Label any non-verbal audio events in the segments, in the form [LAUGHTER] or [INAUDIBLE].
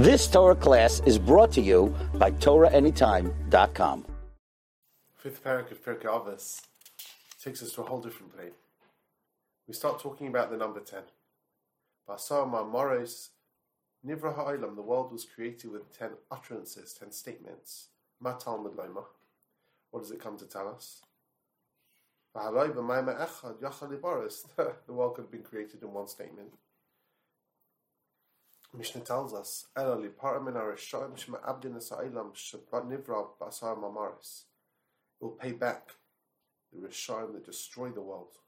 This Torah class is brought to you by TorahAnytime.com. Fifth parak of Pirkei Avos takes us to a whole different plane. We start talking about the number 10. Basar Moros, Nivra Ha'ilam, the world was created with 10 utterances, 10 statements. Matal Medloma. What does it come to tell us? [LAUGHS] The world could have been created in one statement. Mishnah tells us, It will pay back the Rishayim that destroy the world,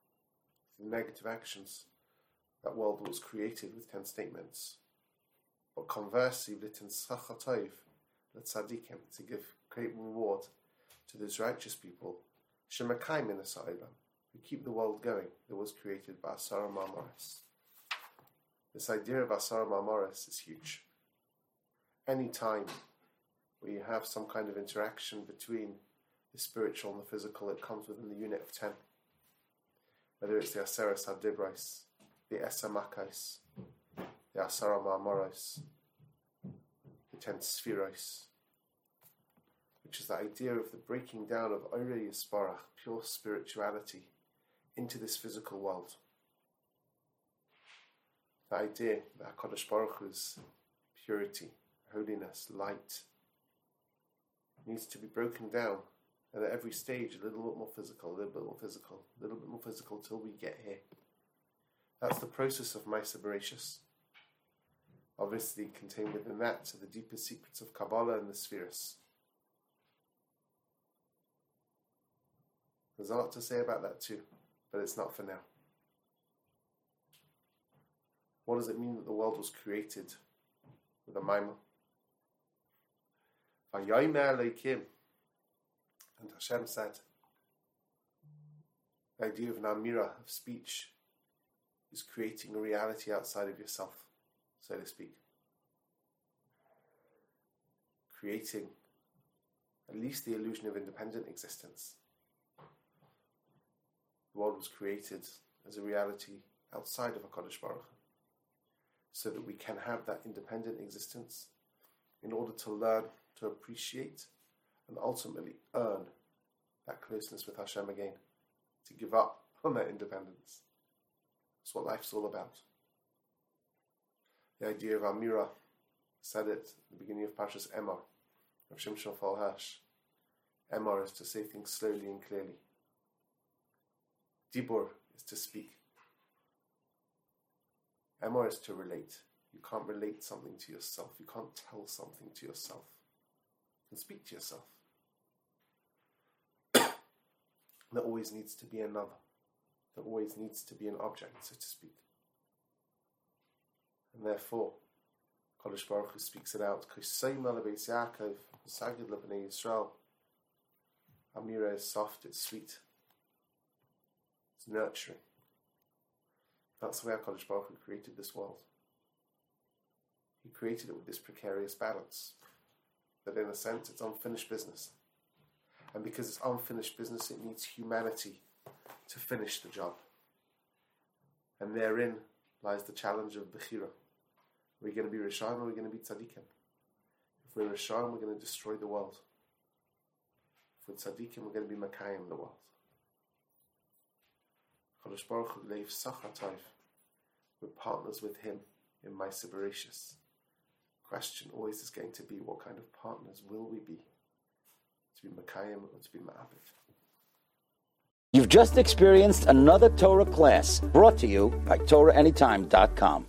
the negative actions. That world was created with ten statements. But conversely, let tzaddikim, to give great reward to those righteous people, Shemakaim in who keep the world going that was created by Asara Ma'amaros. This idea of Asara Ma'amaros is huge. Any time where you have some kind of interaction between the spiritual and the physical, it comes within the unit of ten. Whether it's the Aseres Hadibrais, the Esamakais, the Asara Ma'amaros, the ten Sefiros, which is the idea of the breaking down of Ore Yisparach, pure spirituality, into this physical world the idea that HaKadosh Baruch Hu's purity, holiness, light needs to be broken down and at every stage a little bit more physical, a little bit more physical, a little bit more physical till we get here. That's the process of Maisa Bereshis. Obviously, contained within that are the deepest secrets of Kabbalah and the spheres. There's a lot to say about that too, but it's not for now. What does it mean that the world was created with a ma'amar? And Hashem said, the idea of namira, of speech, is creating a reality outside of yourself, so to speak. Creating at least the illusion of independent existence. The world was created as a reality outside of a Kodesh Baruch so that we can have that independent existence in order to learn to appreciate and ultimately earn that closeness with Hashem again, to give up on that independence. That's what life's all about. The idea of Amira said it at the beginning of Parshas Emor, of Shimshon Falhash. Emor is to say things slowly and clearly. Dibur is to speak. Emor is to relate. You can't relate something to yourself. You can't tell something to yourself. You can speak to yourself. [COUGHS] there always needs to be another. There always needs to be an object, so to speak. And therefore, Kodesh Baruch Hu speaks it out. Amira is soft, it's sweet, it's nurturing. That's the way HaKadosh Baruch Hu created this world. He created it with this precarious balance. That in a sense it's unfinished business. And because it's unfinished business, it needs humanity to finish the job. And therein lies the challenge of Bechira. Are we going to be Rishon or are we going to be Tzaddikim? If we're Rishon, we're going to destroy the world. If we're Tzaddikim, we're going to be Makayim the world. Kadosh Baruch Hu Leiv Sachatayv. We're partners with him in my Bereshis. Question always is going to be what kind of partners will we be? To be Makayim or to be Ma'abit? You've just experienced another Torah class brought to you by TorahAnytime.com.